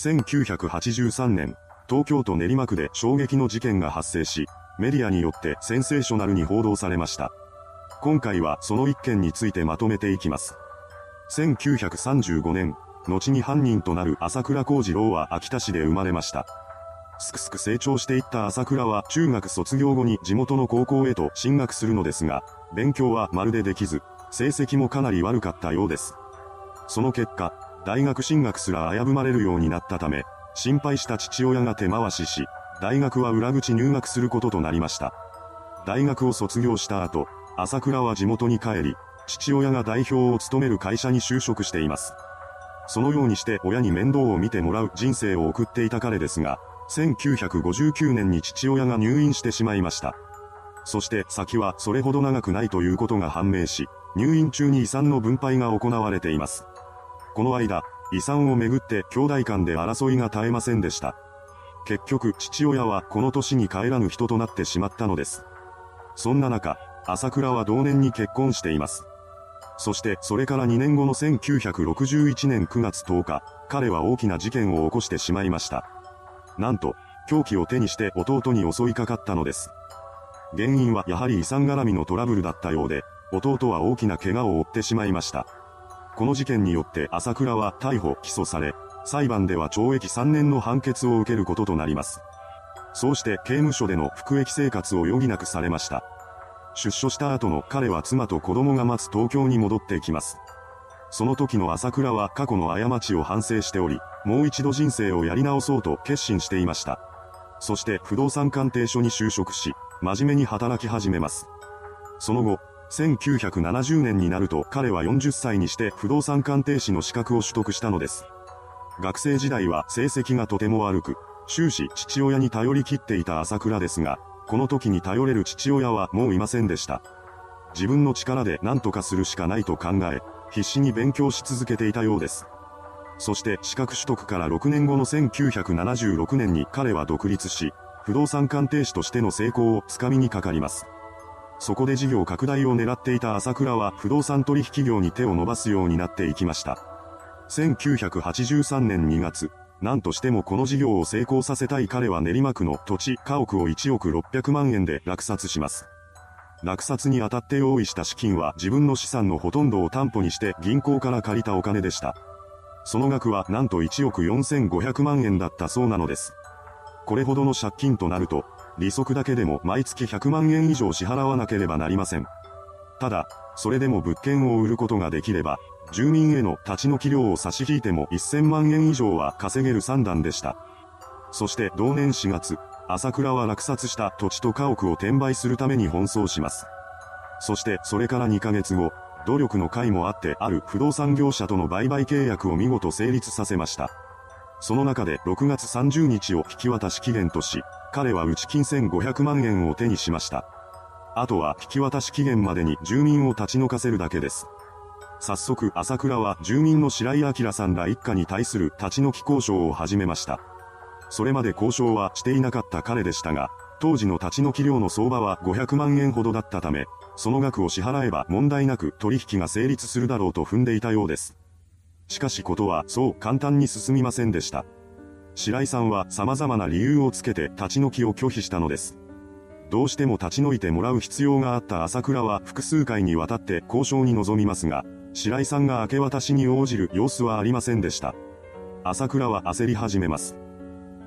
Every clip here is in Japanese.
1983年、東京都練馬区で衝撃の事件が発生し、メディアによってセンセーショナルに報道されました。今回はその一件についてまとめていきます。1935年、後に犯人となる朝倉幸次郎は秋田市で生まれました。すくすく成長していった朝倉は中学卒業後に地元の高校へと進学するのですが、勉強はまるでできず、成績もかなり悪かったようです。その結果、大学進学すら危ぶまれるようになったため、心配した父親が手回しし、大学は裏口入学することとなりました。大学を卒業した後、朝倉は地元に帰り、父親が代表を務める会社に就職しています。そのようにして親に面倒を見てもらう人生を送っていた彼ですが、1959年に父親が入院してしまいました。そして先はそれほど長くないということが判明し、入院中に遺産の分配が行われています。この間、遺産をめぐって兄弟間で争いが絶えませんでした。結局、父親はこの年に帰らぬ人となってしまったのです。そんな中、朝倉は同年に結婚しています。そしてそれから2年後の1961年9月10日、彼は大きな事件を起こしてしまいました。なんと、凶器を手にして弟に襲いかかったのです。原因はやはり遺産絡みのトラブルだったようで、弟は大きな怪我を負ってしまいました。この事件によって朝倉は逮捕・起訴され、裁判では懲役3年の判決を受けることとなります。そうして刑務所での服役生活を余儀なくされました。出所した後の彼は妻と子供が待つ東京に戻ってきます。その時の朝倉は過去の過ちを反省しており、もう一度人生をやり直そうと決心していました。そして不動産鑑定所に就職し、真面目に働き始めます。その後、1970年になると彼は40歳にして不動産鑑定士の資格を取得したのです。学生時代は成績がとても悪く、終始父親に頼り切っていた朝倉ですが、この時に頼れる父親はもういませんでした。自分の力で何とかするしかないと考え、必死に勉強し続けていたようです。そして資格取得から6年後の1976年に彼は独立し、不動産鑑定士としての成功をつかみにかかります。そこで事業拡大を狙っていた朝倉は不動産取引業に手を伸ばすようになっていきました。1983年2月、何としてもこの事業を成功させたい彼は練馬区の土地、家屋を1億600万円で落札します。落札にあたって用意した資金は自分の資産のほとんどを担保にして銀行から借りたお金でした。その額はなんと1億4500万円だったそうなのです。これほどの借金となると、利息だけでも毎月100万円以上支払わなければなりません。ただ、それでも物件を売ることができれば、住民への立ち退き料を差し引いても1000万円以上は稼げる算段でした。そして同年4月、朝倉は落札した土地と家屋を転売するために奔走します。そしてそれから2ヶ月後、努力の甲斐もあってある不動産業者との売買契約を見事成立させました。その中で6月30日を引き渡し期限とし、彼は内金1500万円を手にしました。あとは引き渡し期限までに住民を立ち退かせるだけです。早速朝倉は住民の白井明さんら一家に対する立ち退き交渉を始めました。それまで交渉はしていなかった彼でしたが、当時の立ち退き料の相場は500万円ほどだったため、その額を支払えば問題なく取引が成立するだろうと踏んでいたようです。しかしことはそう簡単に進みませんでした。白井さんは様々な理由をつけて立ち退きを拒否したのです。どうしても立ち退いてもらう必要があった朝倉は複数回にわたって交渉に臨みますが、白井さんが明け渡しに応じる様子はありませんでした。朝倉は焦り始めます。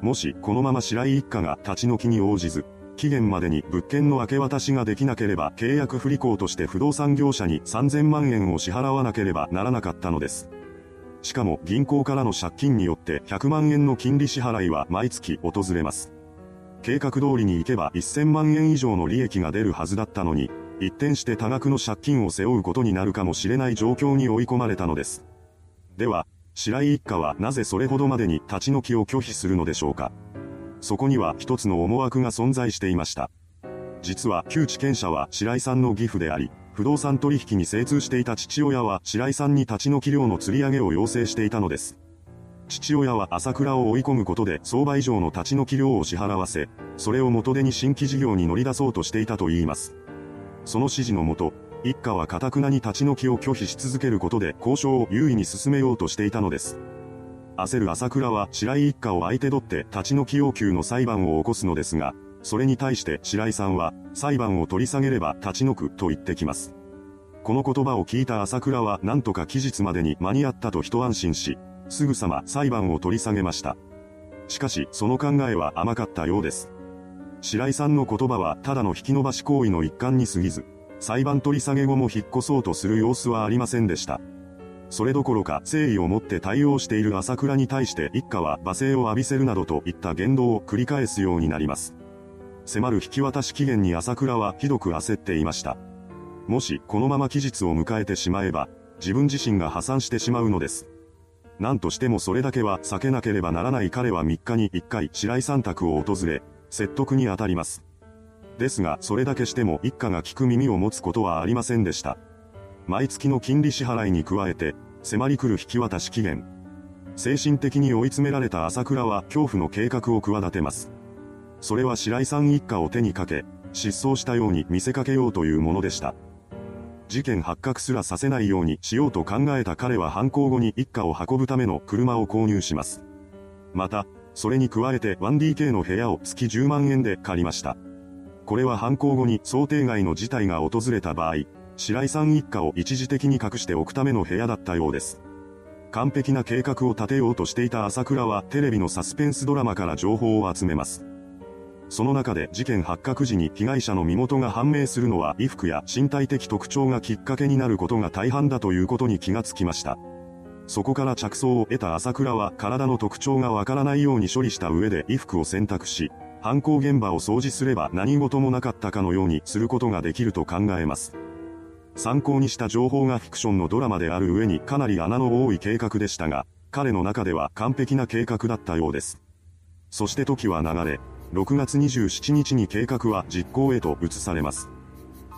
もしこのまま白井一家が立ち退きに応じず、期限までに物件の明け渡しができなければ契約不履行として不動産業者に3000万円を支払わなければならなかったのです。しかも銀行からの借金によって100万円の金利支払いは毎月訪れます。計画通りに行けば1000万円以上の利益が出るはずだったのに、一転して多額の借金を背負うことになるかもしれない状況に追い込まれたのです。では、白井一家はなぜそれほどまでに立ち退きを拒否するのでしょうか。そこには一つの思惑が存在していました。実は旧地権者は白井さんの義父であり、不動産取引に精通していた父親は白井さんに立ち退き料の釣り上げを要請していたのです。父親は朝倉を追い込むことで相場以上の立ち退き料を支払わせ、それを元手に新規事業に乗り出そうとしていたと言います。その指示のもと、一家は堅くなに立ち退きを拒否し続けることで交渉を優位に進めようとしていたのです。焦る朝倉は白井一家を相手取って立ち退き要求の裁判を起こすのですが、それに対して白井さんは、裁判を取り下げれば立ち退くと言ってきます。この言葉を聞いた朝倉は何とか期日までに間に合ったと一安心し、すぐさま裁判を取り下げました。しかし、その考えは甘かったようです。白井さんの言葉はただの引き延ばし行為の一環に過ぎず、裁判取り下げ後も引っ越そうとする様子はありませんでした。それどころか誠意を持って対応している朝倉に対して一家は罵声を浴びせるなどといった言動を繰り返すようになります。迫る引き渡し期限に朝倉はひどく焦っていました。もしこのまま期日を迎えてしまえば、自分自身が破産してしまうのです。何としてもそれだけは避けなければならない彼は3日に1回白井三択を訪れ、説得に当たります。ですが、それだけしても一家が聞く耳を持つことはありませんでした。毎月の金利支払いに加えて、迫り来る引き渡し期限。精神的に追い詰められた朝倉は恐怖の計画を企てます。それは白井さん一家を手にかけ、失踪したように見せかけようというものでした。事件発覚すらさせないようにしようと考えた彼は犯行後に一家を運ぶための車を購入します。また、それに加えて 1DK の部屋を月10万円で借りました。これは犯行後に想定外の事態が訪れた場合、白井さん一家を一時的に隠しておくための部屋だったようです。完璧な計画を立てようとしていた朝倉はテレビのサスペンスドラマから情報を集めます。その中で事件発覚時に被害者の身元が判明するのは衣服や身体的特徴がきっかけになることが大半だということに気がつきました。そこから着想を得た朝倉は体の特徴がわからないように処理した上で衣服を選択し、犯行現場を掃除すれば何事もなかったかのようにすることができると考えます。参考にした情報がフィクションのドラマである上にかなり穴の多い計画でしたが、彼の中では完璧な計画だったようです。そして時は流れ、6月27日に計画は実行へと移されます。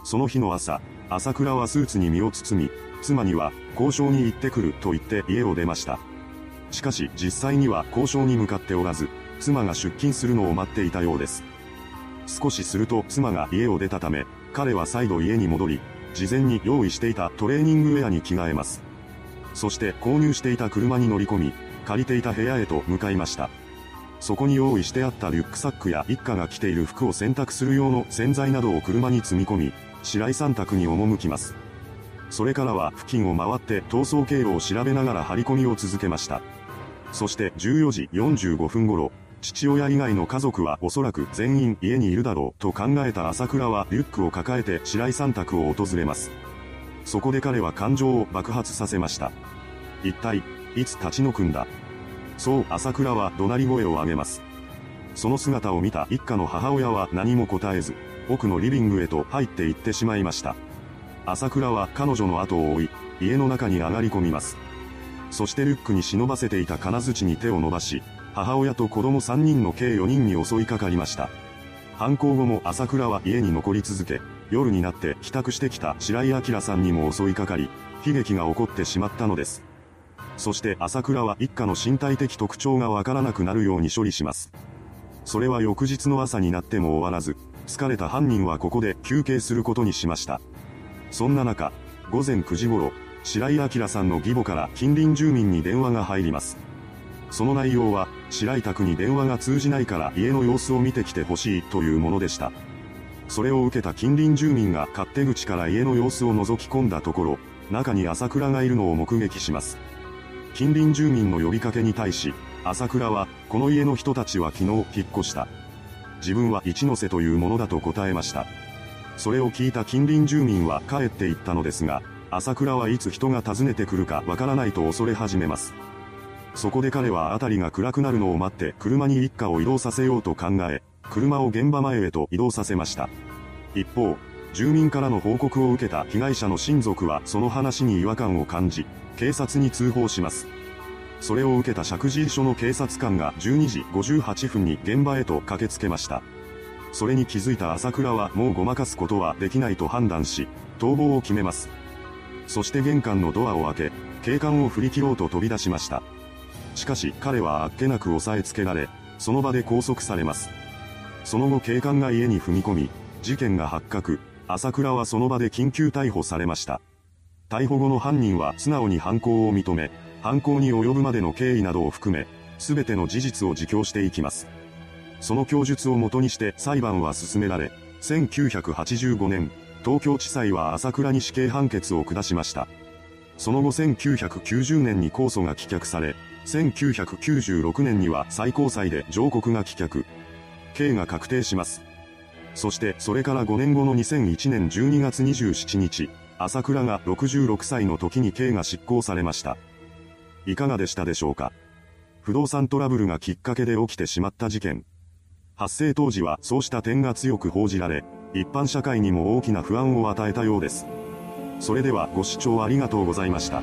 その日の朝、朝倉はスーツに身を包み、妻には交渉に行ってくると言って家を出ました。しかし実際には交渉に向かっておらず、妻が出勤するのを待っていたようです。少しすると妻が家を出たため、彼は再度家に戻り、事前に用意していたトレーニングウェアに着替えます。そして購入していた車に乗り込み、借りていた部屋へと向かいました。そこに用意してあったリュックサックや一家が着ている服を洗濯する用の洗剤などを車に積み込み、白井三択に赴きます。それからは付近を回って逃走経路を調べながら張り込みを続けました。そして14時45分頃、父親以外の家族はおそらく全員家にいるだろうと考えた朝倉はリュックを抱えて白井三択を訪れます。そこで彼は感情を爆発させました。一体、いつ立ち退くんだ？そう朝倉は怒鳴り声を上げます。その姿を見た一家の母親は何も答えず、奥のリビングへと入って行ってしまいました。朝倉は彼女の後を追い、家の中に上がり込みます。そしてリュックに忍ばせていた金槌に手を伸ばし、母親と子供3人の計4人に襲いかかりました。犯行後も朝倉は家に残り続け、夜になって帰宅してきた白井明さんにも襲いかかり、悲劇が起こってしまったのです。そして朝倉は一家の身体的特徴がわからなくなるように処理します。それは翌日の朝になっても終わらず、疲れた犯人はここで休憩することにしました。そんな中、午前9時頃、白井明さんの義母から近隣住民に電話が入ります。その内容は、白井宅に電話が通じないから家の様子を見てきてほしいというものでした。それを受けた近隣住民が勝手口から家の様子を覗き込んだところ、中に朝倉がいるのを目撃します。近隣住民の呼びかけに対し、朝倉は、この家の人たちは昨日引っ越した。自分は一ノ瀬というものだと答えました。それを聞いた近隣住民は帰って行ったのですが、朝倉はいつ人が訪ねてくるかわからないと恐れ始めます。そこで彼は辺りが暗くなるのを待って車に一家を移動させようと考え、車を現場前へと移動させました。一方、住民からの報告を受けた被害者の親族はその話に違和感を感じ、警察に通報します。それを受けた石神井署の警察官が12時58分に現場へと駆けつけました。それに気づいた朝倉はもうごまかすことはできないと判断し、逃亡を決めます。そして玄関のドアを開け、警官を振り切ろうと飛び出しました。しかし彼はあっけなく押さえつけられ、その場で拘束されます。その後警官が家に踏み込み、事件が発覚、朝倉はその場で緊急逮捕されました。逮捕後の犯人は素直に犯行を認め、犯行に及ぶまでの経緯などを含め、すべての事実を自供していきます。その供述をもとにして裁判は進められ、1985年、東京地裁は朝倉に死刑判決を下しました。その後1990年に控訴が棄却され、1996年には最高裁で上告が棄却。刑が確定します。そしてそれから5年後の2001年12月27日、朝倉が66歳の時に刑が執行されました。いかがでしたでしょうか？不動産トラブルがきっかけで起きてしまった事件。発生当時はそうした点が強く報じられ、一般社会にも大きな不安を与えたようです。それではご視聴ありがとうございました。